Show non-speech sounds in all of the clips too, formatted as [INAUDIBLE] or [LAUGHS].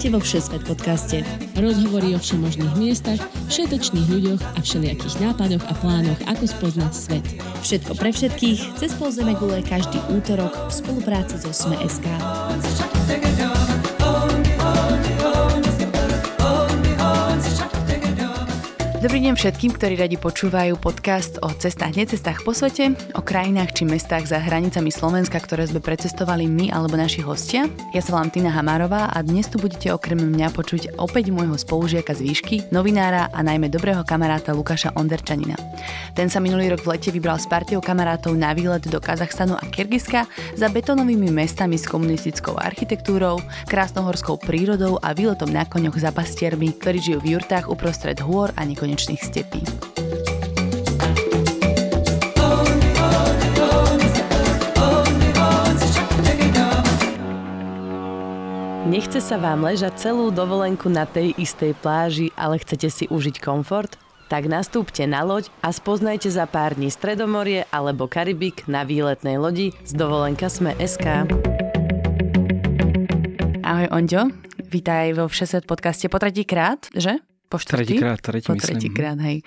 Vítajte vo Všesvet podcaste. Rozhovory o všemožných miestach, všetečných ľuďoch a všelijakých nápadoch a plánoch, ako spoznať svet. Všetko pre všetkých, cez pol gule každý útorok v spolupráci so Sme.sk. Dobrý deň všetkým, ktorí radi počúvajú podcast o cestách, necestách po svete, o krajinách či mestách za hranicami Slovenska, ktoré sme precestovali my alebo naši hostia. Ja sa volám Tina Hamárová a dnes tu budete okrem mňa počuť opäť môjho spolužiaka z výšky, novinára a najmä dobrého kamaráta Lukáša Onderčanina. Ten sa minulý rok v lete vybral s partiou kamarátov na výlet do Kazachstanu a Kyrgyzska za betonovými mestami s komunistickou architektúrou, krásnohorskou prírodou a výletom na koňoch za pastiermi, ktorí žijú v jurtách uprostred hôr a nekonečných slnečných stepí. Nechce sa vám ležať celú dovolenku na tej istej pláži, ale chcete si užiť komfort? Tak nastúpte na loď a spoznajte za pár dní Stredomorie alebo Karibik na výletnej lodi z dovolenka Sme SK. Ahoj Onďo, vítaj vo Všesvet podcaste po tretíkrát, že? Po štvrtý? Tretíkrát, tretí po tretíkrát, hej.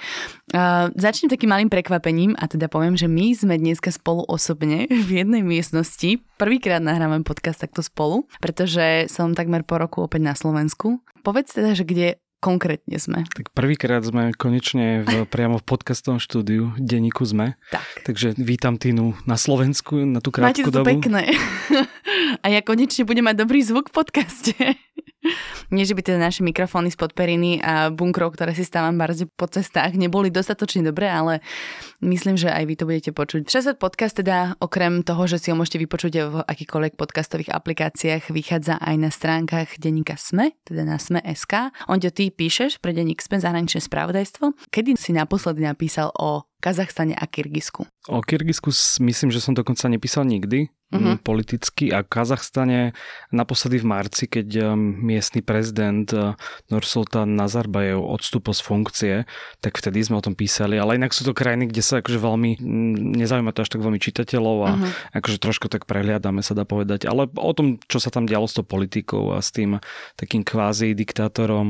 Uh, začnem takým malým prekvapením a teda poviem, že my sme dneska spolu osobne v jednej miestnosti. Prvýkrát nahrávame podcast takto spolu, pretože som takmer po roku opäť na Slovensku. Povedz teda, že kde konkrétne sme. Tak prvýkrát sme konečne v, priamo v podcastovom štúdiu Denníku sme. Tak. Takže vítam Tinu na Slovensku na tú krátku Máte to dobu. pekné. [LAUGHS] A ja konečne budem mať dobrý zvuk v podcaste. [LAUGHS] Nie, že by teda naše mikrofóny z podperiny a bunkrov, ktoré si stávam barze po cestách, neboli dostatočne dobré, ale myslím, že aj vy to budete počuť. Všesvet podcast teda, okrem toho, že si ho môžete vypočuť v akýkoľvek podcastových aplikáciách, vychádza aj na stránkach denníka SME, teda na SME.sk. Onďo, ty píšeš pre denník SME zahraničné spravodajstvo. Kedy si naposledy napísal o Kazachstane a Kyrgyzsku? O Kyrgyzsku myslím, že som dokonca nepísal nikdy uh-huh. politicky a Kazachstane naposledy v marci, keď miestny prezident uh, Nursultan Nazarbayev odstúpil z funkcie, tak vtedy sme o tom písali, ale inak sú to krajiny, kde sa akože veľmi nezaujíma to až tak veľmi čitateľov a uh-huh. akože trošku tak prehliadame sa dá povedať, ale o tom, čo sa tam dialo s tou politikou a s tým takým kvázi diktátorom,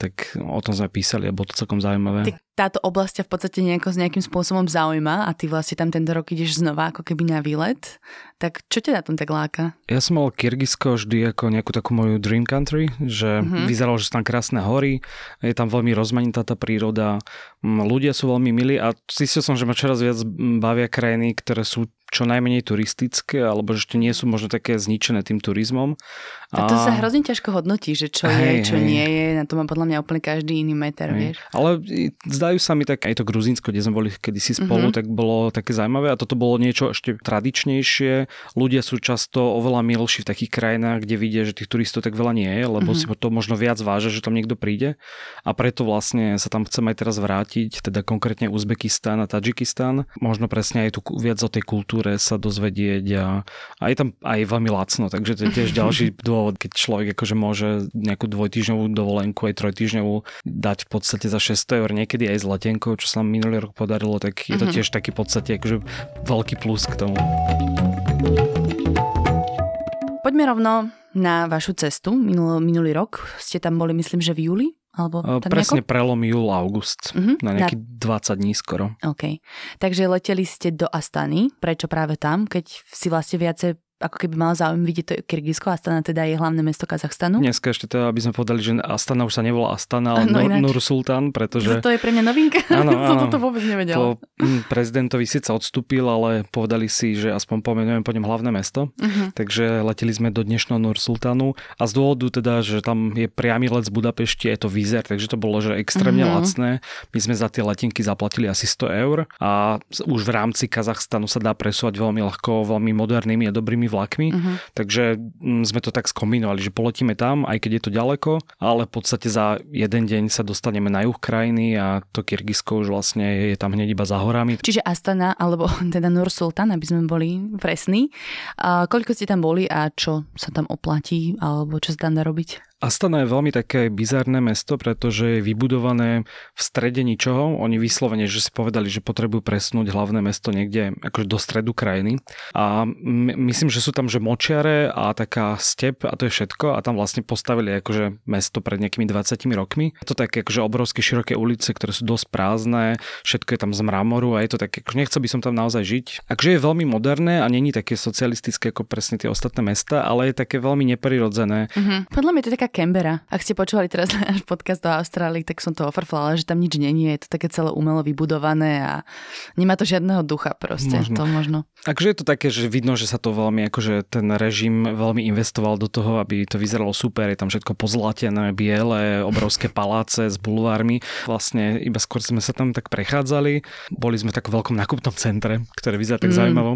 tak o tom sme písali a bolo to celkom zaujímavé. Ty táto oblasť v podstate nejako s nejakým spôsobom zaujíma a ty vlastne tam tento rok ideš znova ako keby na výlet, tak čo ťa na tom tak láka? Ja som mal Kyrgyzsko vždy ako nejakú takú moju dream country, že mm-hmm. vyzeralo, že sú tam krásne hory, je tam veľmi rozmanitá tá príroda, ľudia sú veľmi milí a zistil som, že ma čoraz viac bavia krajiny, ktoré sú čo najmenej turistické, alebo že ešte nie sú možno také zničené tým turizmom. A to sa hrozne ťažko hodnotí, že čo hej, je, čo hej. nie je, na to má podľa mňa úplne každý iný meter, hej. vieš. Ale zdajú sa mi tak, aj to Gruzínsko, kde sme boli kedysi spolu, mm-hmm. tak bolo také zaujímavé a toto bolo niečo ešte tradičnejšie. Ľudia sú často oveľa milší v takých krajinách, kde vidia, že tých turistov tak veľa nie je, lebo mm-hmm. si to možno viac vážia, že tam niekto príde. A preto vlastne sa tam chcem aj teraz vrátiť, teda konkrétne Uzbekistán a Tadžikistán. Možno presne aj tu viac o tej kultúre sa dozvedieť a, a je tam aj veľmi lacno, takže to je tiež [LAUGHS] ďalší dôvod, keď človek akože môže nejakú dvojtýždňovú dovolenku aj trojtýždňovú dať v podstate za 600 eur, niekedy aj s letenkou, čo sa minulý rok podarilo, tak je to mhm. tiež taký v podstate akože veľký plus k tomu. Poďme rovno na vašu cestu. Minulý, minulý rok ste tam boli, myslím, že v júli? Alebo tak Presne nejako? prelom júl, august. Uh-huh. Na nejaký na... 20 dní skoro. OK. Takže leteli ste do Astany. Prečo práve tam, keď si vlastne viacej ako keby mal záujem vidieť to Kyrgyzsko. Astana teda je hlavné mesto Kazachstanu. Dneska ešte teda, aby sme povedali, že Astana už sa nevolá Astana, ale no, Nur, Sultan, pretože... To je pre mňa novinka, áno, [LAUGHS] áno. som toto vôbec nevedel. Po mm, prezidentovi síce odstúpil, ale povedali si, že aspoň pomenujem po ňom hlavné mesto. Uh-huh. Takže leteli sme do dnešného Nur Sultanu a z dôvodu teda, že tam je priamy let z Budapešti, je to výzer, takže to bolo že extrémne uh-huh. lacné. My sme za tie letenky zaplatili asi 100 eur a už v rámci Kazachstanu sa dá presúvať veľmi ľahko, veľmi modernými a dobrými tými vlakmi, uh-huh. takže mm, sme to tak skombinovali, že poletíme tam, aj keď je to ďaleko, ale v podstate za jeden deň sa dostaneme na juh krajiny a to Kyrgyzsko už vlastne je tam hneď iba za horami. Čiže Astana, alebo [LAUGHS] teda Nur Sultan, aby sme boli presní. A koľko ste tam boli a čo sa tam oplatí, alebo čo sa tam dá robiť? Astana je veľmi také bizarné mesto, pretože je vybudované v strede ničoho. Oni vyslovene, že si povedali, že potrebujú presnúť hlavné mesto niekde akože do stredu krajiny. A myslím, že sú tam že močiare a taká step a to je všetko a tam vlastne postavili akože mesto pred nejakými 20 rokmi. Je to také akože obrovské široké ulice, ktoré sú dosť prázdne, všetko je tam z mramoru a je to také, akože nechcel by som tam naozaj žiť. Akže je veľmi moderné a není také socialistické ako presne tie ostatné mesta, ale je také veľmi neprirodzené. Mm-hmm. Podľa mňa to je taká Canberra. Ak ste počúvali teraz [LAUGHS] náš podcast do Austrálii, tak som to ofrflala, že tam nič není, je to také celé umelo vybudované a nemá to žiadneho ducha proste. Možno. To možno. Takže je to také, že vidno, že sa to veľmi, akože ten režim veľmi investoval do toho, aby to vyzeralo super, je tam všetko pozlatené, biele, obrovské paláce s bulvármi. Vlastne iba skôr sme sa tam tak prechádzali. Boli sme v takom veľkom nákupnom centre, ktoré vyzerá tak mm. zaujímavo,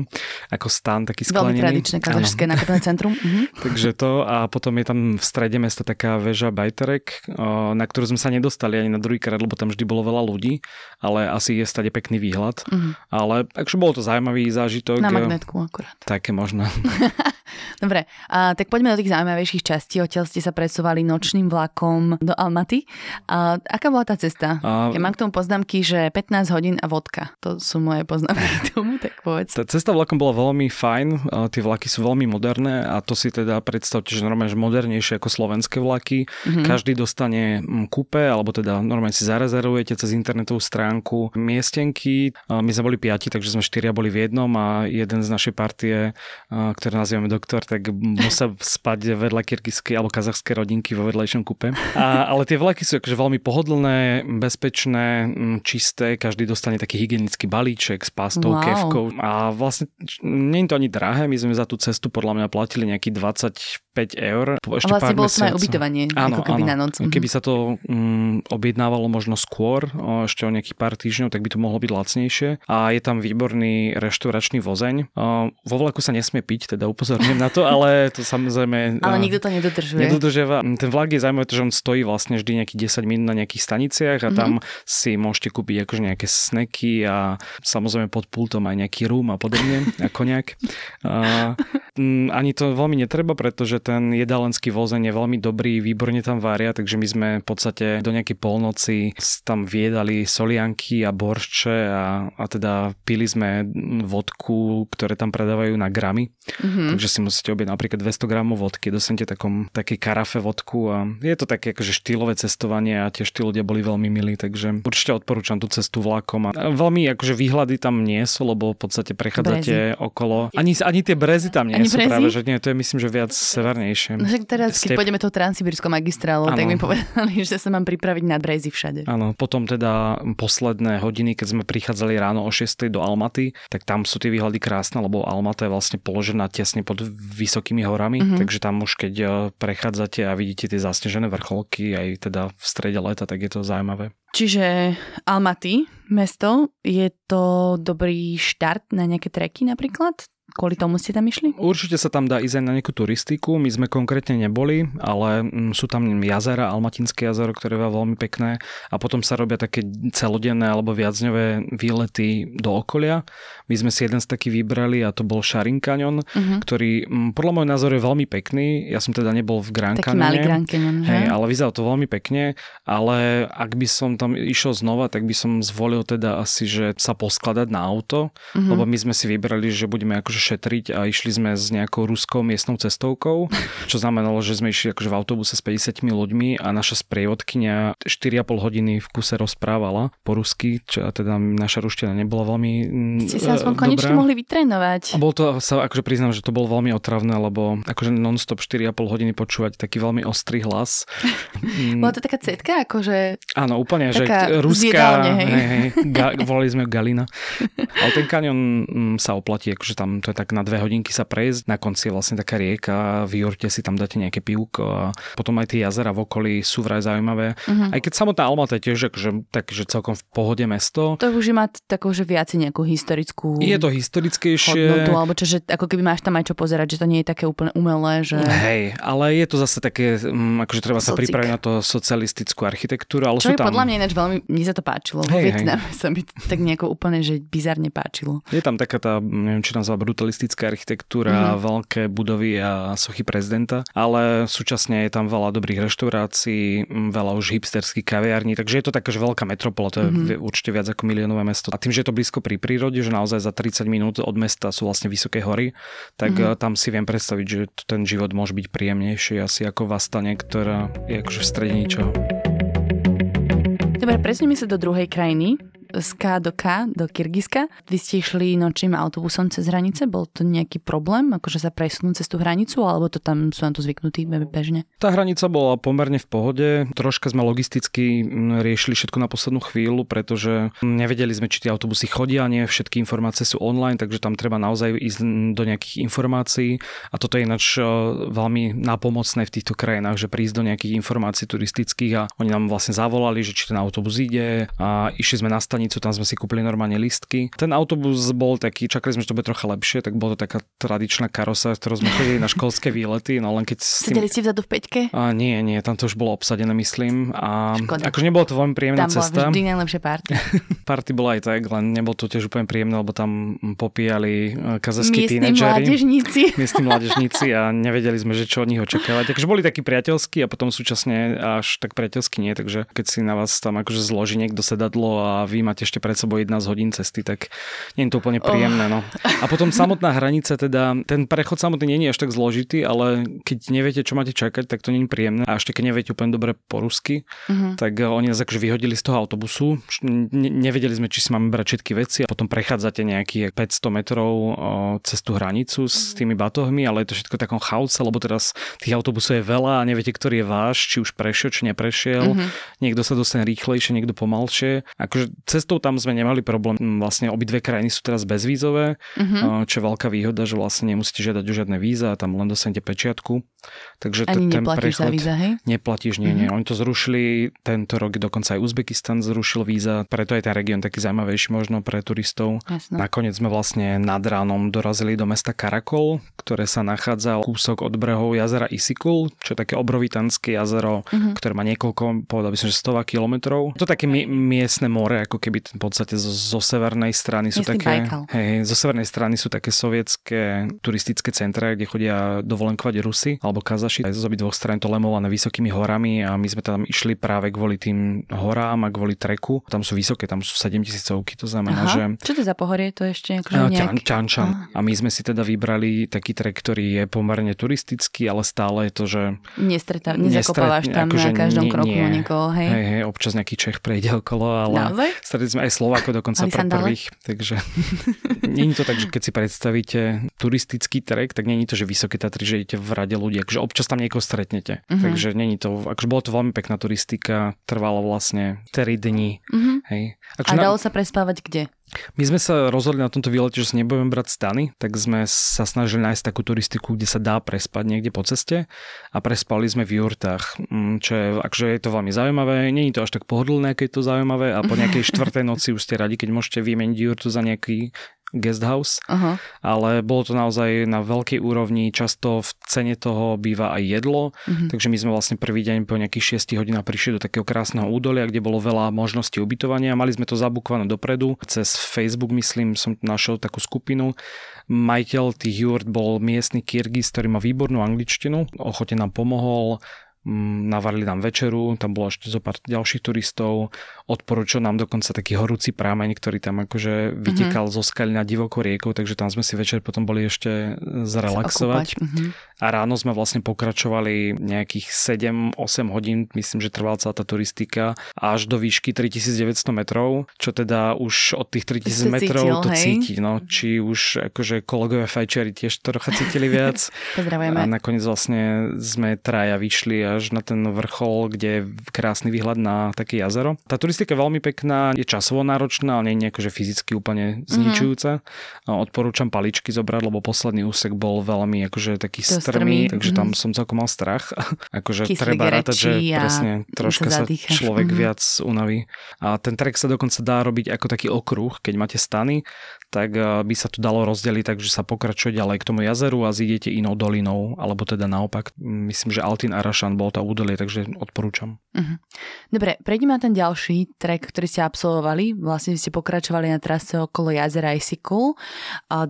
ako stan taký sklenený. Veľmi tradičné kazašské nákupné [LAUGHS] centrum. Mhm. Takže to a potom je tam v strede mesta taká väža Bajterek, na ktorú sme sa nedostali ani na druhý krát, lebo tam vždy bolo veľa ľudí, ale asi je stade pekný výhľad. Mm. Ale takže bolo to zaujímavý zážitok. Na magnetku akurát. Také možno. [LAUGHS] Dobre, a, tak poďme do tých zaujímavejších častí. Odtiaľ ste sa presúvali nočným vlakom do Almaty. A, aká bola tá cesta? A... Ja mám k tomu poznámky, že 15 hodín a vodka. To sú moje poznámky k tomu, tak povedz. Tá cesta vlakom bola veľmi fajn. A tie vlaky sú veľmi moderné a to si teda predstavte, že normálne že modernejšie ako slovenské vlaky. Mm-hmm. Každý dostane kúpe, alebo teda normálne si zarezervujete cez internetovú stránku miestenky. My sme boli piati, takže sme štyria boli v jednom a jeden z našej partie, ktoré nazývame doktor, tak musel spať vedľa kirgizskej alebo kazachskej rodinky vo vedľajšom kupe. A, ale tie vlaky sú akože veľmi pohodlné, bezpečné, čisté, každý dostane taký hygienický balíček s pástou, wow. kevkou a vlastne nie je to ani drahé, my sme za tú cestu podľa mňa platili nejaký 20 5 eur. Ešte a vlastne bolo to aj ubytovanie, áno, ako keby áno. na noc. Keby sa to um, objednávalo možno skôr, o, ešte o nejakých pár týždňov, tak by to mohlo byť lacnejšie. A je tam výborný reštauračný vozeň. O, vo vlaku sa nesmie piť, teda upozorňujem na to, ale to samozrejme... [LAUGHS] ale nikto to nedodržuje. Nedodržiava. Ten vlak je zaujímavý, že on stojí vlastne vždy nejakých 10 minút na nejakých staniciach a mm-hmm. tam si môžete kúpiť akože nejaké sneky a samozrejme pod pultom aj nejaký rum a podobne, ako [LAUGHS] nejak. A, m, ani to veľmi netreba, pretože ten jedalenský vozeň je veľmi dobrý, výborne tam varia, takže my sme v podstate do nejakej polnoci tam viedali solianky a boršče a, a teda pili sme vodku, ktoré tam predávajú na gramy. Mm-hmm. Takže si musíte objednať napríklad 200 gramov vodky, dostanete takom takej karafe vodku a je to také akože štýlové cestovanie a tiež tí ľudia boli veľmi milí, takže určite odporúčam tú cestu vlakom. A veľmi akože výhľady tam nie sú, lebo v podstate prechádzate brezy. okolo. Ani, ani tie brezy tam nie ani sú brezy? práve, že nie, to je myslím, že viac sever severnejšie. No tak teraz, Step... keď pôjdeme tou transsibirskou magistrálou, tak mi povedali, že sa mám pripraviť na Brejzy všade. Áno, potom teda posledné hodiny, keď sme prichádzali ráno o 6 do Almaty, tak tam sú tie výhľady krásne, lebo Almata je vlastne položená tesne pod vysokými horami, mm-hmm. takže tam už keď e, prechádzate a vidíte tie zasnežené vrcholky aj teda v strede leta, tak je to zaujímavé. Čiže Almaty, mesto, je to dobrý štart na nejaké treky napríklad? Kvôli tomu ste tam išli? Určite sa tam dá ísť aj na nejakú turistiku. My sme konkrétne neboli, ale mm, sú tam jazera, Almatinské jazero, ktoré je veľmi pekné a potom sa robia také celodenné alebo viacňové výlety do okolia. My sme si jeden z takých vybrali a to bol Sharing Canyon, uh-huh. ktorý mm, podľa môjho názoru je veľmi pekný. Ja som teda nebol v Grand Taký malý Grand Canyon, Hej, ale vyzeralo to veľmi pekne, ale ak by som tam išiel znova, tak by som zvolil teda asi, že sa poskladať na auto, uh-huh. lebo my sme si vybrali, že budeme akože šetriť a išli sme s nejakou ruskou miestnou cestovkou, čo znamenalo, že sme išli akože v autobuse s 50 ľuďmi a naša sprievodkynia 4,5 hodiny v kuse rozprávala po rusky, čo teda naša ruština nebola veľmi Ste sa aspoň konečne mohli vytrénovať. A bol to, sa akože priznám, že to bolo veľmi otravné, lebo akože non-stop 4,5 hodiny počúvať taký veľmi ostrý hlas. [LAUGHS] Bola to taká cetka, akože... Áno, úplne, že ruská, hej. Hej, hej, ga, volali sme Galina. Ale ten kanion mm, sa oplatí, akože tam to je tak na dve hodinky sa prejsť. Na konci je vlastne taká rieka, v Jurte si tam dáte nejaké pivko a potom aj tie jazera v okolí sú vraj zaujímavé. Uh-huh. Aj keď samotná Alma to je tiež akože, takže celkom v pohode mesto. To už má takú, že viac nejakú historickú Je to historickejšie. Hodnotu, alebo čo, že ako keby máš tam aj čo pozerať, že to nie je také úplne umelé. Že... Hej, ale je to zase také, um, akože treba Socik. sa pripraviť na to socialistickú architektúru. Ale čo sú tam... podľa mňa ináč veľmi, mne sa to páčilo. Hej, hej. [LAUGHS] sa mi tak nejako úplne, že bizarne páčilo. Je tam taká tá, neviem, či tam brutalistická architektúra, mm-hmm. veľké budovy a sochy prezidenta, ale súčasne je tam veľa dobrých reštaurácií, veľa už hipsterských kaviarní, takže je to taká, veľká metropola, to je mm-hmm. určite viac ako miliónové mesto. A tým, že je to blízko pri prírode, že naozaj za 30 minút od mesta sú vlastne vysoké hory, tak mm-hmm. tam si viem predstaviť, že ten život môže byť príjemnejší asi ako v Astane, ktorá je akože v strede ničoho. Dobre, presuneme sa do druhej krajiny, z K do K, do Kyrgyzska. Vy ste išli nočným autobusom cez hranice? Bol to nejaký problém, akože sa presunúť cez tú hranicu, alebo to tam sú na to zvyknutí bežne? Tá hranica bola pomerne v pohode. Troška sme logisticky riešili všetko na poslednú chvíľu, pretože nevedeli sme, či tie autobusy chodia, nie všetky informácie sú online, takže tam treba naozaj ísť do nejakých informácií. A toto je ináč veľmi nápomocné v týchto krajinách, že prísť do nejakých informácií turistických a oni nám vlastne zavolali, že či ten autobus ide a išli sme na stanicu, tam sme si kúpili normálne listky. Ten autobus bol taký, čakali sme, že to bude trocha lepšie, tak bolo to taká tradičná karosa, ktorú sme chodili na školské výlety, no len keď... S tým... Sedeli ste vzadu v peťke? A nie, nie, tam to už bolo obsadené, myslím. A Škoda. akože nebolo to veľmi príjemná tam cesta. Tam vždy najlepšie party. [LAUGHS] party bola aj tak, len nebolo to tiež úplne príjemné, lebo tam popíjali e, kazachskí tínedžeri. mládežníci. [LAUGHS] Miestni mládežníci a nevedeli sme, že čo od nich očakávať. Takže boli takí priateľskí a potom súčasne až tak priateľskí nie, takže keď si na vás tam akože zloží niekto sedadlo a vy máte ešte pred sebou 11 hodín cesty, tak nie je to úplne príjemné. Oh. No. A potom samotná hranica, teda ten prechod samotný nie je až tak zložitý, ale keď neviete, čo máte čakať, tak to nie je príjemné. A ešte keď neviete úplne dobre po rusky, uh-huh. tak eh, oni nás akože vyhodili z toho autobusu. Ne- nevedeli sme, či si máme brať všetky veci a potom prechádzate nejakých 500 metrov o, eh, cez tú hranicu s mhm. tými batohmi, ale je to všetko takom chaose, lebo teraz tých autobusov je veľa a neviete, ktorý je váš, či už prešiel, či neprešiel. Uh-huh. Niekto sa dostane rýchlejšie, niekto pomalšie. Akože cestou tam sme nemali problém. Vlastne obidve krajiny sú teraz bezvízové, uh-huh. čo je veľká výhoda, že vlastne nemusíte žiadať o žiadne víza, tam len dostanete pečiatku. Takže Ani ten neplatíš prechod, za víza, hej? Neplatíš, nie, uh-huh. nie. Oni to zrušili tento rok, dokonca aj Uzbekistan zrušil víza, preto je ten región taký zaujímavejší možno pre turistov. Jasne. Nakoniec sme vlastne nad ránom dorazili do mesta Karakol, ktoré sa nachádza kúsok od brehov jazera Isikul, čo je také obrovitanské jazero, uh-huh. ktoré má niekoľko, povedal by som, že 100 kilometrov. To je také mi- miestne more, ako keby v podstate zo, zo severnej strany sú Jestli také... Hej, zo severnej strany sú také sovietské turistické centra, kde chodia dovolenkovať Rusy alebo Kazaši. Z obi dvoch strán to lemované vysokými horami a my sme tam išli práve kvôli tým horám a kvôli treku. Tam sú vysoké, tam sú 7000 to znamená, Aha. že... Čo to za pohorie? To ešte akože nejak... Čančan. A my sme si teda vybrali taký trek, ktorý je pomerne turistický, ale stále je to, že... Nestretá, nezakopávaš tam akože na každom nie, kroku nie. niekoho, hej? Hej, hej, občas nejaký Čech prejde okolo, ale Naozaj? [LAUGHS] stretli sme aj Slovako dokonca pre prvých, takže [LAUGHS] není to tak, že keď si predstavíte turistický trek, tak není to, že vysoké Tatry, že idete v rade ľudí, akože občas tam niekoho stretnete. Uh-huh. Takže není to, akože bolo to veľmi pekná turistika, trvalo vlastne 3 dní. Uh-huh. Hej. Akože A dalo na... sa prespávať kde? My sme sa rozhodli na tomto výlete, že sa nebudeme brať stany, tak sme sa snažili nájsť takú turistiku, kde sa dá prespať niekde po ceste a prespali sme v jurtách, mm, čo je, akože je to veľmi zaujímavé, není to až tak pohodlné, keď je to zaujímavé a po nejakej [LAUGHS] štvrtej noci už ste radi, keď môžete vymeniť jurtu za nejaký guest house, uh-huh. ale bolo to naozaj na veľkej úrovni, často v cene toho býva aj jedlo, uh-huh. takže my sme vlastne prvý deň po nejakých 6 hodinách prišli do takého krásneho údolia, kde bolo veľa možností ubytovania, mali sme to zabukované dopredu, cez Facebook myslím som našiel takú skupinu, majiteľ tých jurt bol miestny Kyrgyz, ktorý má výbornú angličtinu, ochotne nám pomohol, navarili nám večeru, tam bolo ešte zo pár ďalších turistov, odporúčil nám dokonca taký horúci prámeň, ktorý tam akože vytekal mm-hmm. zo skaly na divokou riekou, takže tam sme si večer potom boli ešte zrelaxovať. Mm-hmm. A ráno sme vlastne pokračovali nejakých 7-8 hodín, myslím, že trvala celá tá turistika, až do výšky 3900 metrov, čo teda už od tých 3000 metrov cítil, to hej? cíti, no, či už akože kolegovia fajčeri tiež trocha cítili [LAUGHS] viac. Pozdravujeme. A nakoniec vlastne sme traja vyšli až na ten vrchol, kde je krásny výhľad na také jazero. Tá turistika je veľmi pekná, je časovo náročná, ale nie je akože fyzicky úplne mhm. zničujúca. Mm-hmm. Odporúčam paličky zobrať, lebo posledný úsek bol veľmi akože taký to strmý, takže mm-hmm. tam som celkom mal strach. [LAUGHS] akože Kyslík treba rátať, že presne troška sa, sa človek mm-hmm. viac unaví. A ten trek sa dokonca dá robiť ako taký okruh, keď máte stany, tak eh, by sa to dalo rozdeliť, takže sa pokračuje ďalej k tomu jazeru a zídete inou dolinou, alebo teda naopak. Myslím, že Altin Arašan bolo to údolie, takže odporúčam. Uh-huh. Dobre, prejdeme na ten ďalší trek, ktorý ste absolvovali. Vlastne ste pokračovali na trase okolo jazera Isikul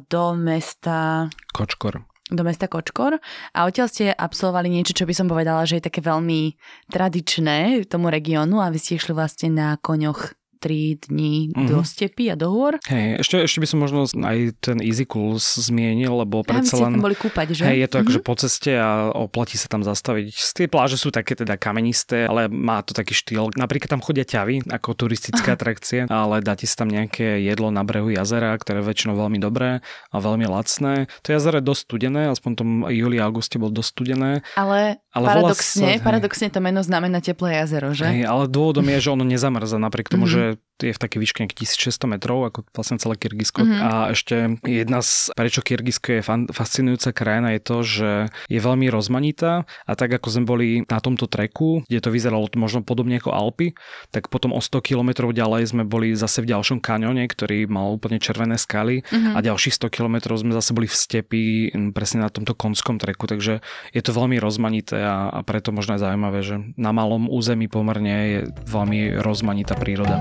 do mesta... Kočkor do mesta Kočkor a odtiaľ ste absolvovali niečo, čo by som povedala, že je také veľmi tradičné tomu regiónu a vy ste išli vlastne na koňoch 3 dní mm-hmm. do stepy a do hôr. Hej, ešte, ešte by som možno aj ten Easy Cool zmienil, lebo predsa ja, len... boli kúpať, že? Hej, je to mm-hmm. akože po ceste a oplatí sa tam zastaviť. Tie pláže sú také teda kamenisté, ale má to taký štýl. Napríklad tam chodia ťavy ako turistická atrakcie, ale dáte si tam nejaké jedlo na brehu jazera, ktoré je väčšinou veľmi dobré a veľmi lacné. To jazero je dosť studené, aspoň tom júli a auguste bol dosť studené. Ale, ale paradoxne, sa, paradoxne to meno znamená teplé jazero, že? Hej, ale dôvodom je, že ono nezamrza napriek tomu, mm-hmm. že je v takej výške 1600 metrov, ako vlastne celé Kyrgyzsko. Mm-hmm. A ešte jedna z, prečo Kyrgyzsko je fan, fascinujúca krajina, je to, že je veľmi rozmanitá a tak ako sme boli na tomto treku, kde to vyzeralo možno podobne ako Alpy, tak potom o 100 km ďalej sme boli zase v ďalšom kaňone, ktorý mal úplne červené skaly mm-hmm. a ďalších 100 km sme zase boli v stepi presne na tomto konskom treku, takže je to veľmi rozmanité a, a preto možno aj zaujímavé, že na malom území pomerne je veľmi rozmanitá príroda.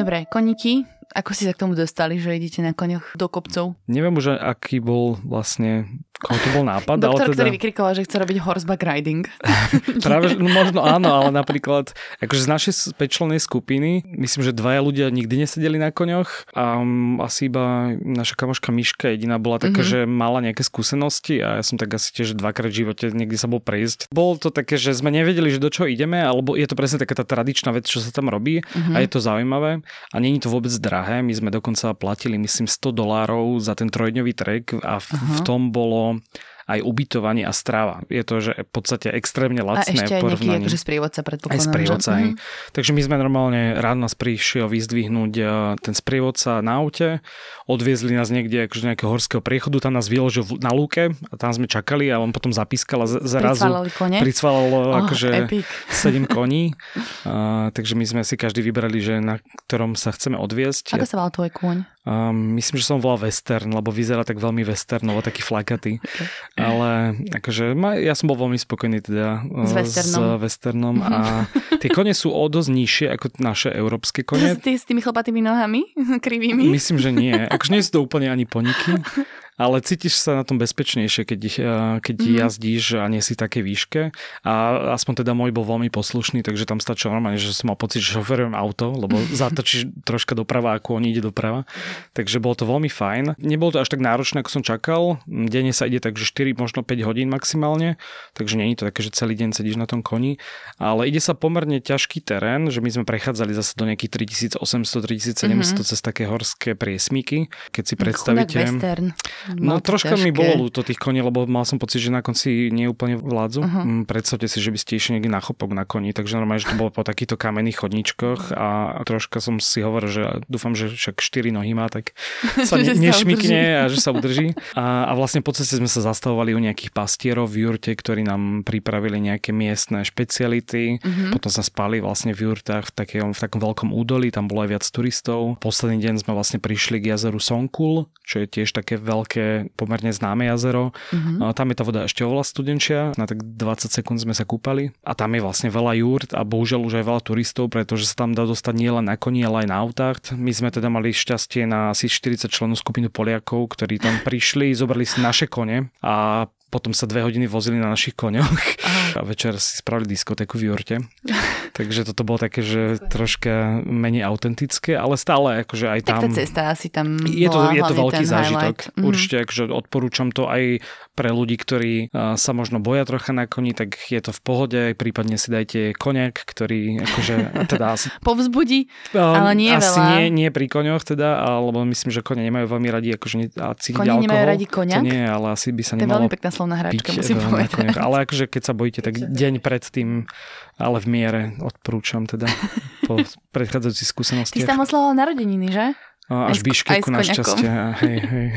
Dobre, koníky, ako si sa k tomu dostali, že idete na koňoch do kopcov? Neviem už, aký bol vlastne Koho to bol nápad? Doktor, ale teda... ktorý vykrikoval, že chce robiť horseback riding. [LAUGHS] Práve, no možno áno, ale [LAUGHS] napríklad akože z našej pečlenej skupiny, myslím, že dvaja ľudia nikdy nesedeli na koňoch a um, asi iba naša kamoška Miška jediná bola taká, mm-hmm. že mala nejaké skúsenosti a ja som tak asi tiež dvakrát v živote niekde sa bol prejsť. Bolo to také, že sme nevedeli, že do čoho ideme, alebo je to presne taká tá tradičná vec, čo sa tam robí mm-hmm. a je to zaujímavé a není to vôbec drahé. My sme dokonca platili, myslím, 100 dolárov za ten trojdňový trek a v, uh-huh. v tom bolo film aj ubytovanie a strava. Je to, že v podstate extrémne lacné. A ešte aj nejaký akože sprievodca predpokladám. Aj sprievodca, že? Mm-hmm. Takže my sme normálne rád nás prišiel vyzdvihnúť e, ten sprievodca na aute, odviezli nás niekde akože nejakého horského priechodu, tam nás vyložil na lúke a tam sme čakali a on potom zapískal a zrazu pricvalalo oh, akože epic. [LAUGHS] 7 koní. A, takže my sme si každý vybrali, že na ktorom sa chceme odviezť. Ako sa volal tvoj kôň? Um, myslím, že som volal western, lebo vyzerá tak veľmi westernovo, taký flakatý. Okay. Ale akože ja som bol veľmi spokojný teda s westernom, s westernom a tie kone sú o dosť nižšie ako naše európske kone. Ty s tými chlpatými nohami, [LAUGHS] krivými? Myslím, že nie. Akože nie sú to úplne ani poniky [LAUGHS] ale cítiš sa na tom bezpečnejšie, keď, eh, keď mm. jazdíš a nie si také výške. A aspoň teda môj bol veľmi poslušný, takže tam stačilo normálne, že som mal pocit, že šoferujem auto, lebo [LAUGHS] zatočíš troška doprava, ako on ide doprava. Takže bolo to veľmi fajn. Nebolo to až tak náročné, ako som čakal. Denne sa ide takže 4, možno 5 hodín maximálne, takže nie je to také, že celý deň sedíš na tom koni. Ale ide sa pomerne ťažký terén, že my sme prechádzali zase do nejakých 3800-3700 mm-hmm. cez také horské priesmyky. Keď si predstavíte... Western. No troška ťažké. mi bolo ľúto tých koní, lebo mal som pocit, že na konci nie úplne vládzu. Uh-huh. Predstavte si, že by ste išli niekde na chopok na koni, takže normálne, že to bolo po takýchto kamenných chodničkoch a troška som si hovoril, že dúfam, že však štyri nohy má, tak [LAUGHS] sa ne, nešmikne a že sa udrží. A, a vlastne po ceste sme sa zastavovali u nejakých pastierov v jurte, ktorí nám pripravili nejaké miestne špeciality. Uh-huh. Potom sa spali vlastne v jurtách v, takém, v takom veľkom údolí, tam bolo aj viac turistov. Posledný deň sme vlastne prišli k jazeru Sonkul, čo je tiež také veľké také pomerne známe jazero. Mm-hmm. Tam je tá voda ešte oveľa studenčia, na tak 20 sekúnd sme sa kúpali a tam je vlastne veľa jurt a bohužiaľ už aj veľa turistov, pretože sa tam dá dostať nielen na koni, ale aj na autách. My sme teda mali šťastie na asi 40 členov skupinu Poliakov, ktorí tam prišli, zobrali si naše kone a potom sa dve hodiny vozili na našich koňoch a večer si spravili diskotéku v Jurte. [LAUGHS] Takže toto bolo také, že troška menej autentické, ale stále akože aj tam... Tak tá cesta asi tam Je to, je to veľký zážitok. Mm-hmm. Určite akože odporúčam to aj pre ľudí, ktorí sa možno boja trocha na koni, tak je to v pohode, prípadne si dajte koniak, ktorý akože [LAUGHS] teda... Povzbudí, ale nie asi veľa. nie, nie pri koňoch teda, alebo myslím, že kone nemajú veľmi radi akože a Koni nemajú radi koniak? To nie, ale asi by sa to nemalo... To je veľmi pekná slovná hračka, musím povedať. Ale akože keď sa bojíte, tak deň pred tým, ale v miere odporúčam teda [LAUGHS] po predchádzajúcich skúsenostiach. Ty si tam oslavoval narodeniny, že? Až v Biškeku našťastie. [LAUGHS] Hej, hej.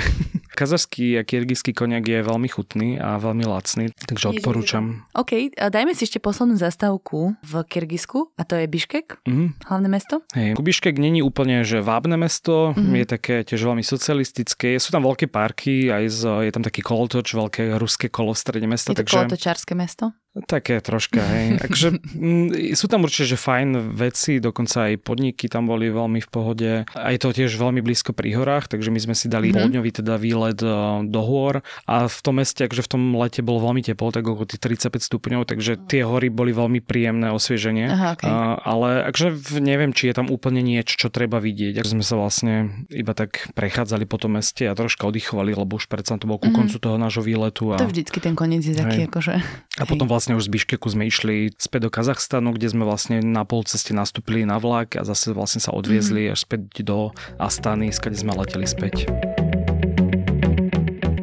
Kazachský a kyrgyzský koniak je veľmi chutný a veľmi lacný, takže odporúčam. OK, dajme si ešte poslednú zastávku v Kyrgyzsku a to je Biškek, mm-hmm. hlavné mesto. Hej, Biškek není úplne že vábne mesto, mm-hmm. je také tiež veľmi socialistické, sú tam veľké parky, aj z, je tam taký kolotoč, veľké ruské kolo v strede mesta. Je to takže... kolotočárske mesto? Také troška, hej. [LAUGHS] Akože, m, sú tam určite že fajn veci, dokonca aj podniky tam boli veľmi v pohode. A je to tiež veľmi blízko pri horách, takže my sme si dali mm-hmm. poldňový teda výlet e, do hôr a v tom meste, akože v tom lete bolo veľmi teplo, tak okolo tých 35 stupňov, takže tie hory boli veľmi príjemné osvieženie. Aha, okay. a, ale akože neviem, či je tam úplne niečo, čo treba vidieť. Ak sme sa vlastne iba tak prechádzali po tom meste a troška oddychovali, lebo už predsa to bolo ku mm-hmm. koncu toho nášho výletu. A... To vždycky ten koniec je taký, akože... A potom vlastne vlastne už z Biškeku sme išli späť do Kazachstanu, kde sme vlastne na polceste nastúpili na vlak a zase vlastne sa odviezli mm. až späť do Astany, skade sme leteli späť.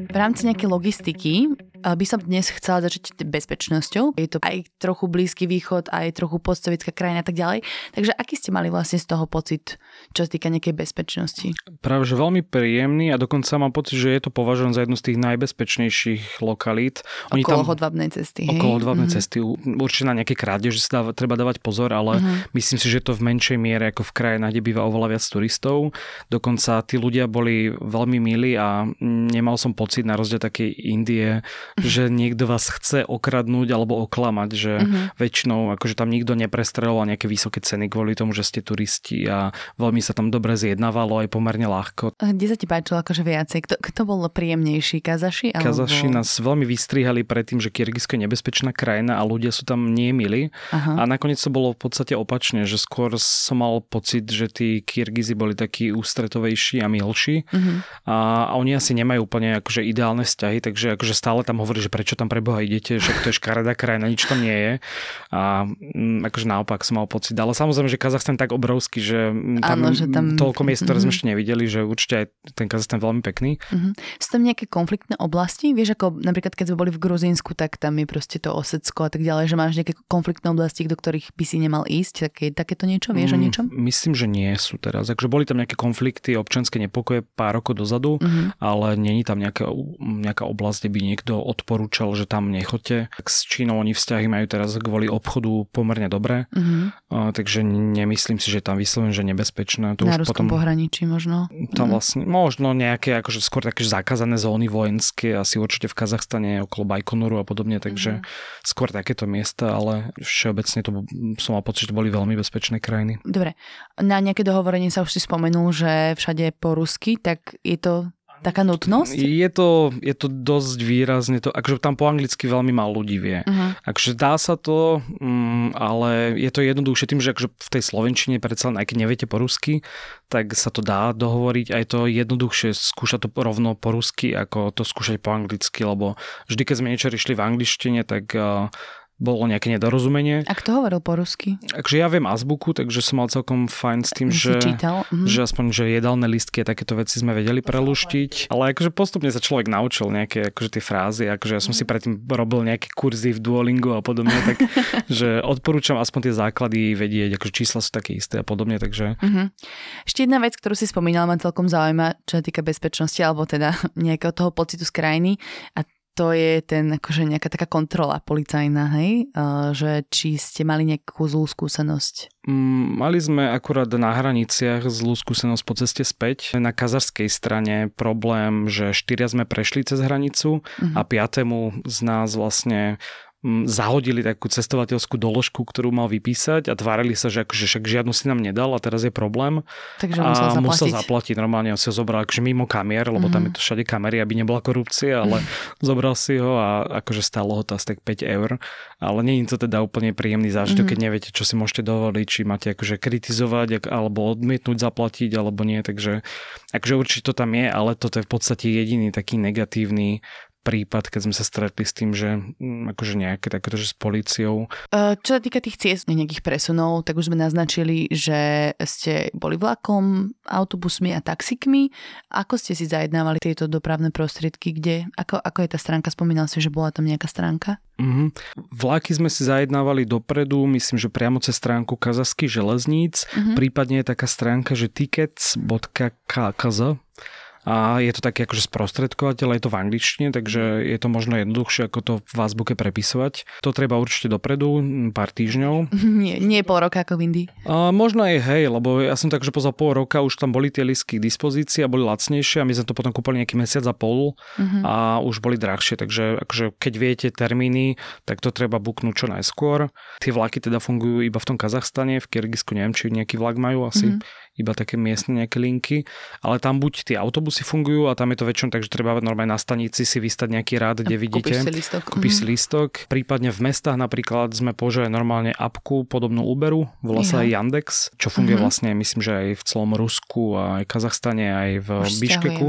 V rámci nejakej logistiky by som dnes chcela začať bezpečnosťou. Je to aj trochu Blízky východ, aj trochu postsovietská krajina a tak ďalej. Takže aký ste mali vlastne z toho pocit, čo sa týka nejakej bezpečnosti? Práve, že veľmi príjemný a dokonca mám pocit, že je to považované za jednu z tých najbezpečnejších lokalít. Oni okolo tam, hodvabnej cesty. Hej? Okolo hodvabnej mm-hmm. cesty. Určite na nejaké krádeže sa dá, treba dávať pozor, ale mm-hmm. myslím si, že to v menšej miere ako v krajinách, kde býva oveľa viac turistov. Dokonca tí ľudia boli veľmi milí a nemal som pocit na rozdiel takej Indie, že niekto vás chce okradnúť alebo oklamať, že uh-huh. väčšinou akože tam nikto neprestreloval nejaké vysoké ceny kvôli tomu, že ste turisti a veľmi sa tam dobre zjednávalo aj pomerne ľahko. Kde sa ti páčilo akože viacej? Kto, kto bol príjemnejší? Kazaši? Alebo... Kazaši nás veľmi vystrihali pred tým, že Kyrgyzsko je nebezpečná krajina a ľudia sú tam nemili. Uh-huh. A nakoniec to bolo v podstate opačne, že skôr som mal pocit, že tí Kyrgyzi boli takí ústretovejší a milší. Uh-huh. A, a oni asi nemajú úplne akože ideálne vzťahy, takže akože stále tam hovorí, že prečo tam preboha idete, však to je škaredá krajina, nič tam nie je. A m, mm, akože naopak som mal pocit. Ale samozrejme, že Kazachstan je tak obrovský, že tam, Áno, že tam... toľko miest, ktoré mm-hmm. sme ešte nevideli, že určite aj ten Kazachstan je veľmi pekný. Mm-hmm. Sú tam nejaké konfliktné oblasti? Vieš, ako napríklad keď sme boli v Gruzínsku, tak tam je proste to Osecko a tak ďalej, že máš nejaké konfliktné oblasti, do ktorých by si nemal ísť, také, takéto niečo, vieš mm, o niečom? Myslím, že nie sú teraz. Takže boli tam nejaké konflikty, občanské nepokoje pár rokov dozadu, mm-hmm. ale není tam nejaká, nejaká oblasť, kde by niekto odporúčal, že tam nechoďte. S Čínou oni vzťahy majú teraz kvôli obchodu pomerne dobré, mm-hmm. uh, takže nemyslím si, že tam vyslovene, že nebezpečné. To Na už ruskom potom, pohraničí možno? Tam mm. vlastne, možno nejaké akože skôr také zakázané zóny vojenské, asi určite v Kazachstane okolo Bajkonuru a podobne, takže mm-hmm. skôr takéto miesta, ale všeobecne to som mal pocit, že to boli veľmi bezpečné krajiny. Dobre, na nejaké dohovorenie sa už si spomenul, že všade po rusky, tak je to taká nutnosť? Je to, je to dosť výrazne, to, akože tam po anglicky veľmi málo ľudí vie. Uh-huh. Akože dá sa to, um, ale je to jednoduchšie tým, že akože v tej slovenčine predsa aj keď neviete po rusky, tak sa to dá dohovoriť a je to jednoduchšie skúšať to rovno po rusky, ako to skúšať po anglicky, lebo vždy, keď sme niečo riešili v angličtine, tak uh, bolo nejaké nedorozumenie. A kto hovoril po rusky? Takže ja viem azbuku, takže som mal celkom fajn s tým, že, mm-hmm. že aspoň, že jedálne listky a takéto veci sme vedeli preluštiť. Ale akože postupne sa človek naučil nejaké akože tie frázy, akože ja som si predtým robil nejaké kurzy v Duolingu a podobne, tak [LAUGHS] že odporúčam aspoň tie základy vedieť, akože čísla sú také isté a podobne, takže... Mm-hmm. Ešte jedna vec, ktorú si spomínal, ma celkom zaujíma, čo sa týka bezpečnosti, alebo teda nejakého toho pocitu z krajiny a to je ten, akože nejaká taká kontrola policajná, hej? Uh, že či ste mali nejakú zlú skúsenosť? Mm, mali sme akurát na hraniciach zlú skúsenosť po ceste späť. Na kazarskej strane problém, že štyria sme prešli cez hranicu uh-huh. a piatému z nás vlastne zahodili takú cestovateľskú doložku, ktorú mal vypísať a tvárili sa, že akože však žiadnu si nám nedal a teraz je problém. Takže musel a zaplatiť. musel zaplatiť. Normálne on si ho zobral akože mimo kamier, lebo mm-hmm. tam je to všade kamery, aby nebola korupcia, ale [LAUGHS] zobral si ho a akože stalo ho to asi tak 5 eur. Ale nie je to teda úplne príjemný zážitok, mm-hmm. keď neviete, čo si môžete dovoliť, či máte akože kritizovať alebo odmietnúť zaplatiť alebo nie. Takže akože určite to tam je, ale toto je v podstate jediný taký negatívny prípad, keď sme sa stretli s tým, že mm, akože nejaké takéto, že s policiou. Čo sa týka tých ciest, nejakých presunov, tak už sme naznačili, že ste boli vlakom, autobusmi a taxikmi. Ako ste si zajednávali tieto dopravné prostriedky? Kde? Ako, ako je tá stránka? Spomínal si, že bola tam nejaká stránka? Mm-hmm. Vlaky sme si zajednávali dopredu, myslím, že priamo cez stránku kazachských železníc. Mm-hmm. Prípadne je taká stránka, že tickets.kz a je to taký akože sprostredkovateľ, je to v angličtine, takže je to možno jednoduchšie ako to v azbuke prepisovať. To treba určite dopredu, pár týždňov. [LAUGHS] Nie, nie pol roka ako v Indii. A možno aj hej, lebo ja som tak, že poza pol roka už tam boli tie lisky k dispozícii a boli lacnejšie a my sme to potom kúpili nejaký mesiac a pol uh-huh. a už boli drahšie, takže akože keď viete termíny, tak to treba buknúť čo najskôr. Tie vlaky teda fungujú iba v tom Kazachstane, v Kyrgyzsku neviem, či nejaký vlak majú asi. Uh-huh iba také miestne nejaké linky, ale tam buď tie autobusy fungujú a tam je to väčšinou tak, že treba normálne na stanici si vystať nejaký rád, kde vidíte. Kúpiš si lístok. Kúpiš si mhm. lístok. Prípadne v mestách napríklad sme použili normálne apku podobnú Uberu, volá sa aj Yandex, čo funguje uh-huh. vlastne myslím, že aj v celom Rusku, aj Kazachstane, aj v Biškeku.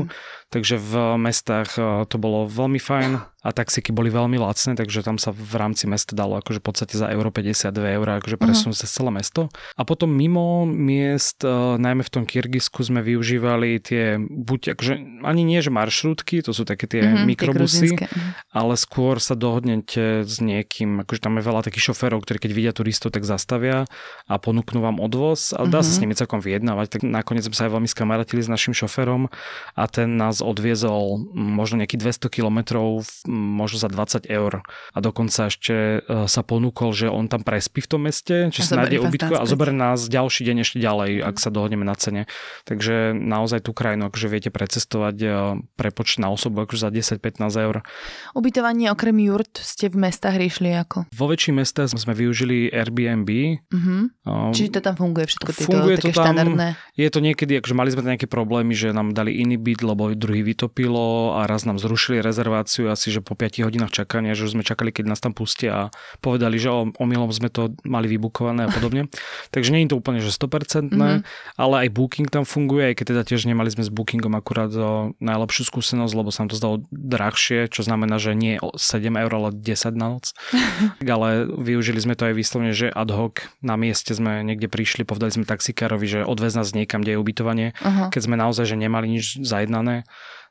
Takže v mestách eh, to bolo veľmi fajn a taxíky boli veľmi lacné, takže tam sa v rámci mesta dalo akože v podstate za euro 52 eur akože mhm. presunúť uh-huh. cez celé mesto. A potom mimo miest, uh, najmä v tom Kyrgyzsku sme využívali tie, buď akože ani nie, že maršrutky, to sú také tie uh-huh, mikrobusy, tie ale skôr sa dohodnete s niekým, akože tam je veľa takých šoférov, ktorí keď vidia turistov, tak zastavia a ponúknú vám odvoz, ale dá uh-huh. sa s nimi celkom vyjednávať, tak nakoniec sme sa aj veľmi skamaratili s našim šoférom a ten nás odviezol možno nejakých 200 kilometrov možno za 20 eur. A dokonca ešte e, sa ponúkol, že on tam prespí v tom meste, že sa nájde ubytko a zoberie nás ďalší deň ešte ďalej, ak sa dohodneme na cene. Takže naozaj tú krajinu akože viete precestovať e, prepočť na osobu akože za 10-15 eur. Ubytovanie okrem jurt ste v mestách riešili ako? Vo väčších mestách sme využili Airbnb. Uh-huh. Um, Čiže to tam funguje všetko tieto funguje také to tam, štandardné? Je to niekedy, akože mali sme nejaké problémy, že nám dali iný byt, lebo druhý vytopilo a raz nám zrušili rezerváciu asi, že po 5 hodinách čakania, že už sme čakali, keď nás tam pustia a povedali, že omylom sme to mali vybukované a podobne. [LAUGHS] Takže nie je to úplne, že 100%, mm-hmm. ale aj booking tam funguje, aj keď teda tiež nemali sme s bookingom akurát najlepšiu skúsenosť, lebo sa nám to zdalo drahšie, čo znamená, že nie 7 eur, ale 10 na noc. [LAUGHS] ale využili sme to aj vyslovene, že ad hoc na mieste sme niekde prišli, povedali sme taxikárovi, že odvez nás niekam, kde je ubytovanie, uh-huh. keď sme naozaj že nemali nič zajednané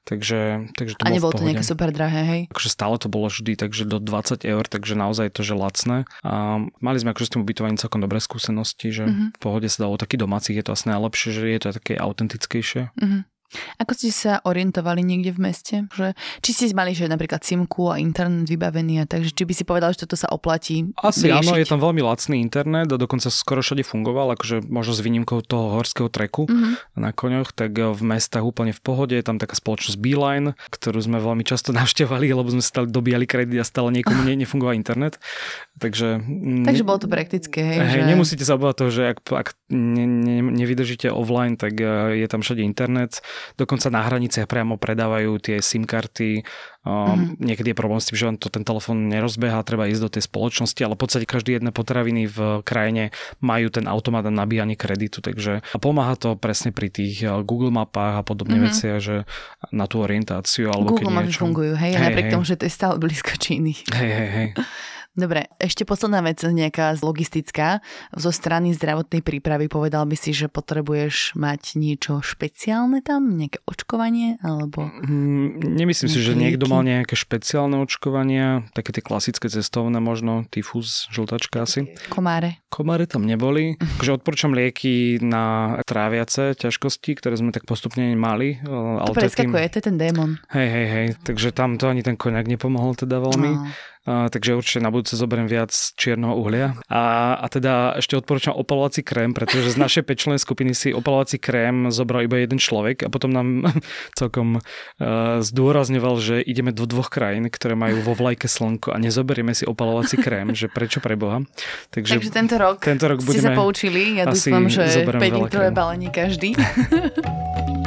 Takže, takže to a nebolo to nejaké super drahé, hej? Akože stále to bolo vždy, takže do 20 eur, takže naozaj to, že lacné. A mali sme akože s tým ubytovaním celkom dobré skúsenosti, že mm-hmm. v pohode sa dalo taký domácich, je to asi najlepšie, že je to také autentickejšie. Mm-hmm. Ako ste sa orientovali niekde v meste? Že, či ste mali že napríklad simku a internet vybavený a takže či by si povedal, že toto sa oplatí Asi riešiť? áno, je tam veľmi lacný internet a dokonca skoro všade fungoval, akože možno s výnimkou toho horského treku mm-hmm. na koňoch, tak v mestách úplne v pohode, je tam taká spoločnosť Beeline, ktorú sme veľmi často [LAUGHS] navštevali, lebo sme stále dobíjali kredit a stále niekomu ne, nefungoval internet. Takže, takže bolo to praktické, hej? hej že... Nemusíte sa obávať toho, že ak, ak ne, ne, nevydržíte offline, tak eh, je tam všade internet Dokonca na hraniciach priamo predávajú tie SIM karty. Um, mm-hmm. Niekedy je problém s tým, že vám to ten telefón nerozbeha, treba ísť do tej spoločnosti, ale v podstate každý jedné potraviny v krajine majú ten automat na nabíjanie kreditu, takže pomáha to presne pri tých uh, Google mapách a podobne mm-hmm. veciach, že na tú orientáciu alebo Google keď niečo... fungujú, hej, hej napriek hej. tomu, že to je stále blízko Číny. Hej, hej, hej. [LAUGHS] Dobre, ešte posledná vec, nejaká logistická. Zo strany zdravotnej prípravy povedal by si, že potrebuješ mať niečo špeciálne tam? Nejaké očkovanie? Alebo mm, nemyslím si, že niekto mal nejaké špeciálne očkovania, také tie klasické cestovné možno, tyfus, žltačka asi. Komáre? Komáre tam neboli. Takže [LAUGHS] odporúčam lieky na tráviace ťažkosti, ktoré sme tak postupne mali. To preskakuje, tým... to je ten démon. Hej, hej, hej. Takže tam to ani ten koniak nepomohol teda veľmi. No. Takže určite na budúce zoberiem viac čierneho uhlia. A, a teda ešte odporúčam opalovací krém, pretože z našej pečlenej skupiny si opalovací krém zobral iba jeden človek a potom nám [LAUGHS] celkom uh, zdôrazňoval, že ideme do dvoch krajín, ktoré majú vo vlajke slnko a nezoberieme si opalovací krém, že prečo pre Boha. Takže, takže tento rok, tento rok ste sa poučili. Ja dúfam, že 5 litrové balenie každý. [LAUGHS]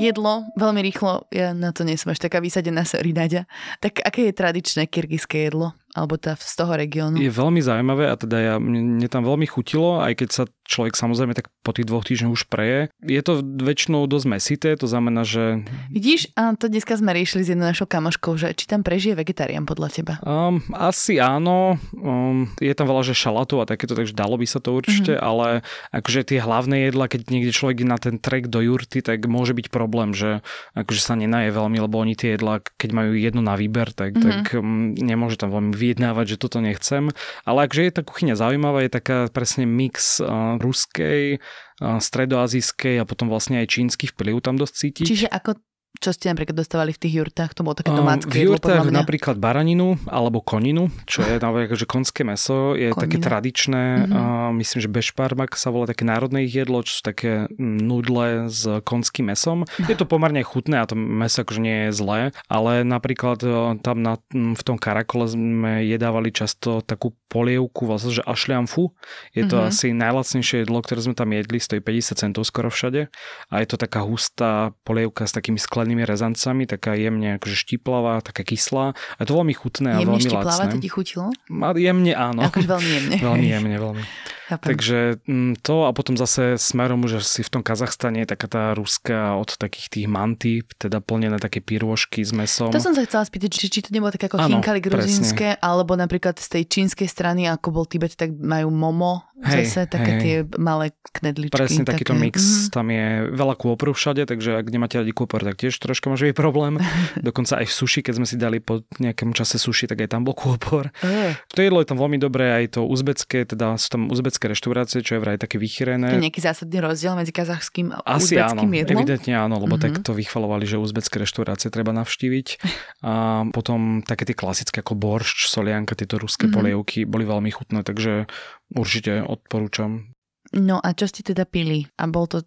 Jedlo, veľmi rýchlo, ja na to nie som až taká vysadená, sorry Nadia. Tak aké je tradičné kyrgyzské jedlo? Alebo tá z toho regiónu. Je veľmi zaujímavé a teda ja, mne, mne tam veľmi chutilo, aj keď sa človek samozrejme tak po tých dvoch týždňoch už preje. Je to väčšinou dosť mesité, to znamená, že... Vidíš, a to dneska sme riešili s jednou našou kamoškou, že či tam prežije vegetarián podľa teba? Um, asi áno, um, je tam veľa že šalátov a takéto, takže dalo by sa to určite, mm-hmm. ale akože tie hlavné jedla, keď niekde človek na ten trek do jurty, tak môže byť problém, že akože sa nenaje veľmi, lebo oni tie jedla, keď majú jedno na výber, tak, mm-hmm. tak um, nemôže tam veľmi vyjednávať, že toto nechcem. Ale akže je tá kuchyňa zaujímavá, je taká presne mix uh, ruskej, uh, stredoazijskej a potom vlastne aj čínsky vplyv tam dosť cítiť. Čiže ako čo ste napríklad dostávali v tých jurtách? To bolo také domácké V jurtách napríklad baraninu alebo koninu, čo je napríklad, že konské meso, je Konina. také tradičné, mm-hmm. uh, myslím, že bešparmak sa volá také národné jedlo, čo sú také nudle s konským mesom. Je to pomerne chutné a to meso akože nie je zlé, ale napríklad uh, tam na, v tom karakole sme jedávali často takú polievku, vlastne, že ašliamfu. Je to mm-hmm. asi najlacnejšie jedlo, ktoré sme tam jedli, stojí 50 centov skoro všade. A je to taká hustá polievka s takými sklenými zelenými rezancami, taká jemne akože štiplavá, taká kyslá. A to veľmi chutné a jemne veľmi štiplavá, lacné. to ti chutilo? Jemne áno. Akože veľmi jemne. [LAUGHS] veľmi jemne, veľmi. Chápem. Takže mm, to a potom zase smerom už si v tom Kazachstane je taká tá ruská od takých tých mantí, teda plnené také pírôžky s mesom. To som sa chcela spýtať, či, či to nebolo také ako chinkali gruzínske, alebo napríklad z tej čínskej strany, ako bol Tibet, tak majú momo, hej, zase také hej. tie malé knedličky. Presne také. takýto mix, mm-hmm. tam je veľa kôpru všade, takže ak nemáte radi kôpor, tak tiež troška môže byť problém. [LAUGHS] Dokonca aj v suši, keď sme si dali po nejakom čase suši, tak aj tam bol kôpor. Uh. To jedlo je tam veľmi dobré, aj to uzbecké, teda sú tam uzbecké reštaurácie, čo je vraj také vychýrené. Je nejaký zásadný rozdiel medzi kazachským a Asi uzbeckým áno, jedlom? evidentne áno, lebo mm-hmm. tak to vychvalovali, že uzbecké reštaurácie treba navštíviť. [LAUGHS] A potom také tie klasické ako boršč, solianka, tieto ruské mm-hmm. polievky boli veľmi chutné, takže určite odporúčam. No a čo ste teda pili? A bol to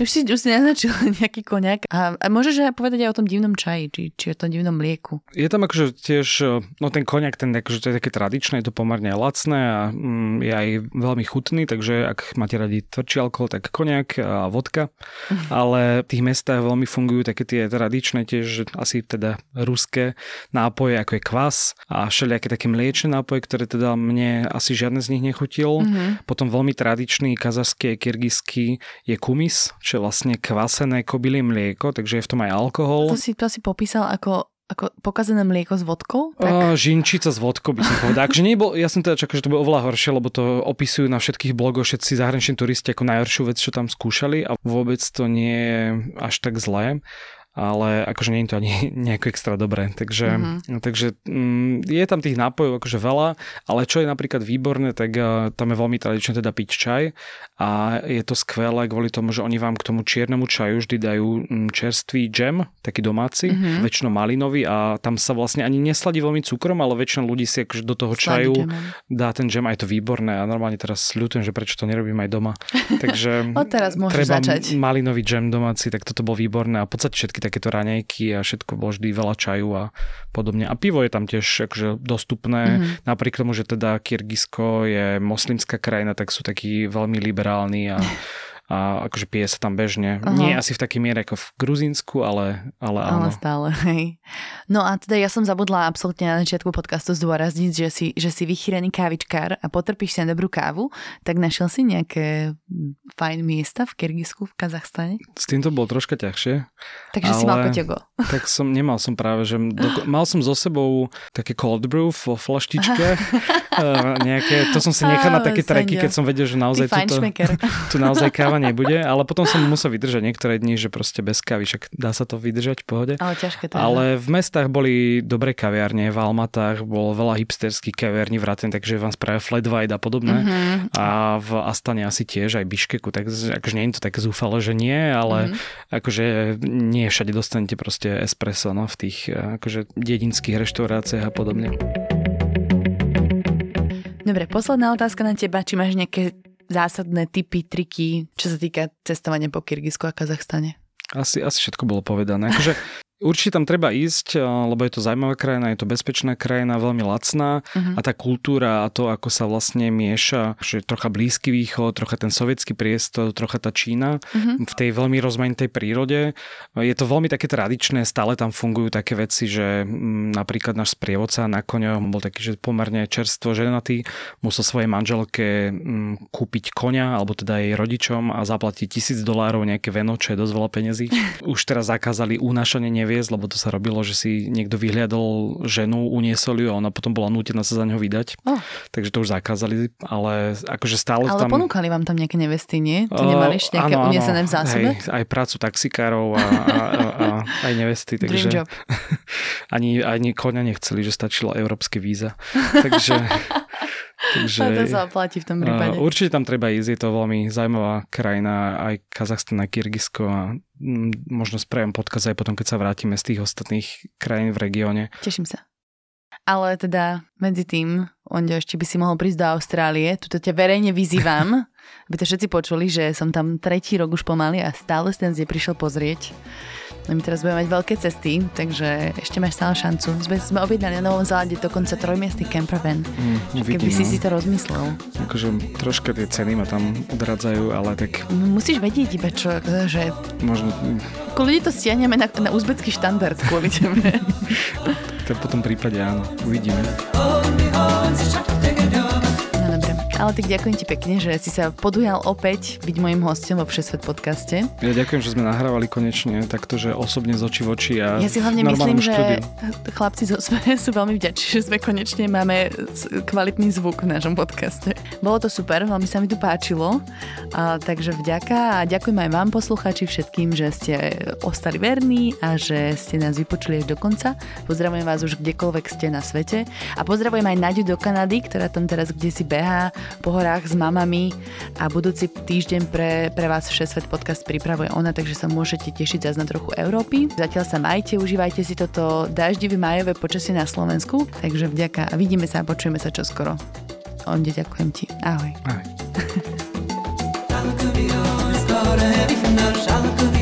už si, už si naznačil [LAUGHS] nejaký koniak. A, a môžeš aj povedať aj o tom divnom čaji, či, či o tom divnom mlieku. Je tam akože tiež, no ten koniak, ten akože to je také tradičné, je to pomerne lacné a mm, je aj veľmi chutný, takže ak máte radi tvrdší alkohol, tak koniak a vodka. [LAUGHS] Ale v tých mestách veľmi fungujú také tie tradičné tiež asi teda ruské nápoje, ako je kvas a všelijaké také mliečne nápoje, ktoré teda mne asi žiadne z nich nechutil. Mm-hmm. Potom veľmi tradičný kazašský a kyrgyzský je kumi kumis, čo je vlastne kvasené kobylie mlieko, takže je v tom aj alkohol. To si, to si popísal ako ako pokazené mlieko s vodkou? Tak? Uh, žinčica s vodkou by som povedal. Takže nebol, ja som teda čakal, že to bude oveľa horšie, lebo to opisujú na všetkých blogoch všetci zahraniční turisti ako najhoršiu vec, čo tam skúšali a vôbec to nie je až tak zlé ale akože nie je to ani [LAUGHS] nejako extra dobré. Takže, mm-hmm. takže mm, je tam tých nápojov akože veľa, ale čo je napríklad výborné, tak uh, tam je veľmi tradičné teda piť čaj a je to skvelé kvôli tomu, že oni vám k tomu čiernemu čaju vždy dajú mm, čerstvý džem, taký domáci, mm-hmm. väčšinou malinový a tam sa vlastne ani nesladí veľmi cukrom, ale väčšina ľudí si akože do toho čaju dá ten džem a je to výborné a normálne teraz ľutujem, že prečo to nerobím aj doma. [LAUGHS] Takže teraz treba začať. malinový džem domáci, tak toto bol výborné a v podstate všetky takéto raňajky a všetko bolo vždy veľa čaju a podobne. A pivo je tam tiež akože dostupné. Mm-hmm. Napriek tomu, že teda Kyrgyzsko je moslimská krajina, tak sú takí veľmi liberálni a [LAUGHS] a akože pije sa tam bežne. Aha. Nie asi v takej miere ako v Gruzínsku, ale, ale áno. Ale stále, [LAUGHS] hej. No a teda ja som zabudla absolútne na začiatku podcastu zdôrazniť, že si, že si vychýrený kávičkár a potrpíš sa dobrú kávu, tak našiel si nejaké fajn miesta v Kyrgyzsku, v Kazachstane? S týmto bolo troška ťažšie. Takže ale, si mal koťogo. [LAUGHS] Tak som, nemal som práve, že do, mal som so sebou také cold brew vo flaštičke. uh, [LAUGHS] nejaké, to som si nechal na také treky, keď som vedel, že naozaj tu, tu naozaj káva nebude, ale potom som musel vydržať niektoré dni, že proste bez kávy, však dá sa to vydržať v pohode. Ale ťažké to Ale v mestách boli dobré kaviarne, v Almatách bolo veľa hipsterských kaviarní vrátane, takže vám spravia flat white a podobné. Mm-hmm. A v Astane asi tiež, aj Biškeku, tak akože nie je to také zúfale, že nie, ale mm-hmm. akože nie všade dostanete proste espresso no, v tých akože dedinských reštauráciách a podobne. Dobre, posledná otázka na teba. Či máš nejaké zásadné typy, triky, čo sa týka cestovania po Kyrgyzsku a Kazachstane? Asi, asi všetko bolo povedané. Akože Určite tam treba ísť, eh, lebo je to zaujímavá krajina, je to bezpečná krajina, veľmi lacná uh-huh. a tá kultúra a to, ako sa vlastne mieša, že trocha Blízky východ, trocha ten sovietský priestor, trocha tá Čína uh-huh. v tej veľmi rozmanitej prírode. Je to veľmi také tradičné, stále tam fungujú také veci, že m, mm, napríklad náš sprievodca na koňo bol taký, že pomerne čerstvo ženatý, musel svojej manželke m, mm, kúpiť koňa, alebo teda jej rodičom a zaplatiť tisíc dolárov nejaké veno, čo je dosť veľa peniazí. [LAUGHS] Už teraz zakázali unášanie previesť, lebo to sa robilo, že si niekto vyhliadol ženu, uniesol ju a ona potom bola nútená sa za ňo vydať. Oh. Takže to už zakázali, ale akože stále ale tam... Ale ponúkali vám tam nejaké nevesty, nie? Ty nemali ešte nejaké áno, uniesené v zásobe? Hej, aj prácu taxikárov a, a, a, a aj nevesty. Takže Dream job. [LAUGHS] ani, ani koňa nechceli, že stačilo európske víza. takže [LAUGHS] Takže, to sa oplatí v tom prípade. Určite tam treba ísť, je to veľmi zaujímavá krajina, aj Kazachstan, aj Kyrgyzsko a mm, možno spravím podkaz aj potom, keď sa vrátime z tých ostatných krajín v regióne. Teším sa. Ale teda medzi tým, Ondio, ešte by si mohol prísť do Austrálie. Tuto ťa verejne vyzývam, [LAUGHS] aby to všetci počuli, že som tam tretí rok už pomaly a stále si ten prišiel pozrieť. No my teraz budeme mať veľké cesty, takže ešte máš stále šancu. Sme, sme objednali na Novom Zélande dokonca trojmiestný campervan. Mm, Keby si no. si to rozmyslel. Akože troška tie ceny ma tam odradzajú, ale tak... Musíš vedieť iba čo, že... Možno... Kvôli to stiahneme na, na uzbecký štandard kvôli tebe. [LAUGHS] to v tom prípade áno, uvidíme. Ale tak ďakujem ti pekne, že si sa podujal opäť byť môjim hostom vo Všesvet podcaste. Ja ďakujem, že sme nahrávali konečne takto, že osobne z očí v oči a Ja si hlavne myslím, štúdiu. že chlapci zo [LAUGHS] SME sú veľmi vďační, že sme konečne máme kvalitný zvuk v našom podcaste. Bolo to super, veľmi sa mi tu páčilo. A, takže vďaka a ďakujem aj vám poslucháči všetkým, že ste ostali verní a že ste nás vypočuli až do konca. Pozdravujem vás už kdekoľvek ste na svete a pozdravujem aj Naďu do Kanady, ktorá tam teraz kde si behá po horách s mamami a budúci týždeň pre, pre vás Všesvet podcast pripravuje ona, takže sa môžete tešiť zase na trochu Európy. Zatiaľ sa majte, užívajte si toto daždivé majové počasie na Slovensku, takže vďaka a vidíme sa a počujeme sa čoskoro. Onde, ďakujem ti. Ahoj. Ahoj. [LAUGHS]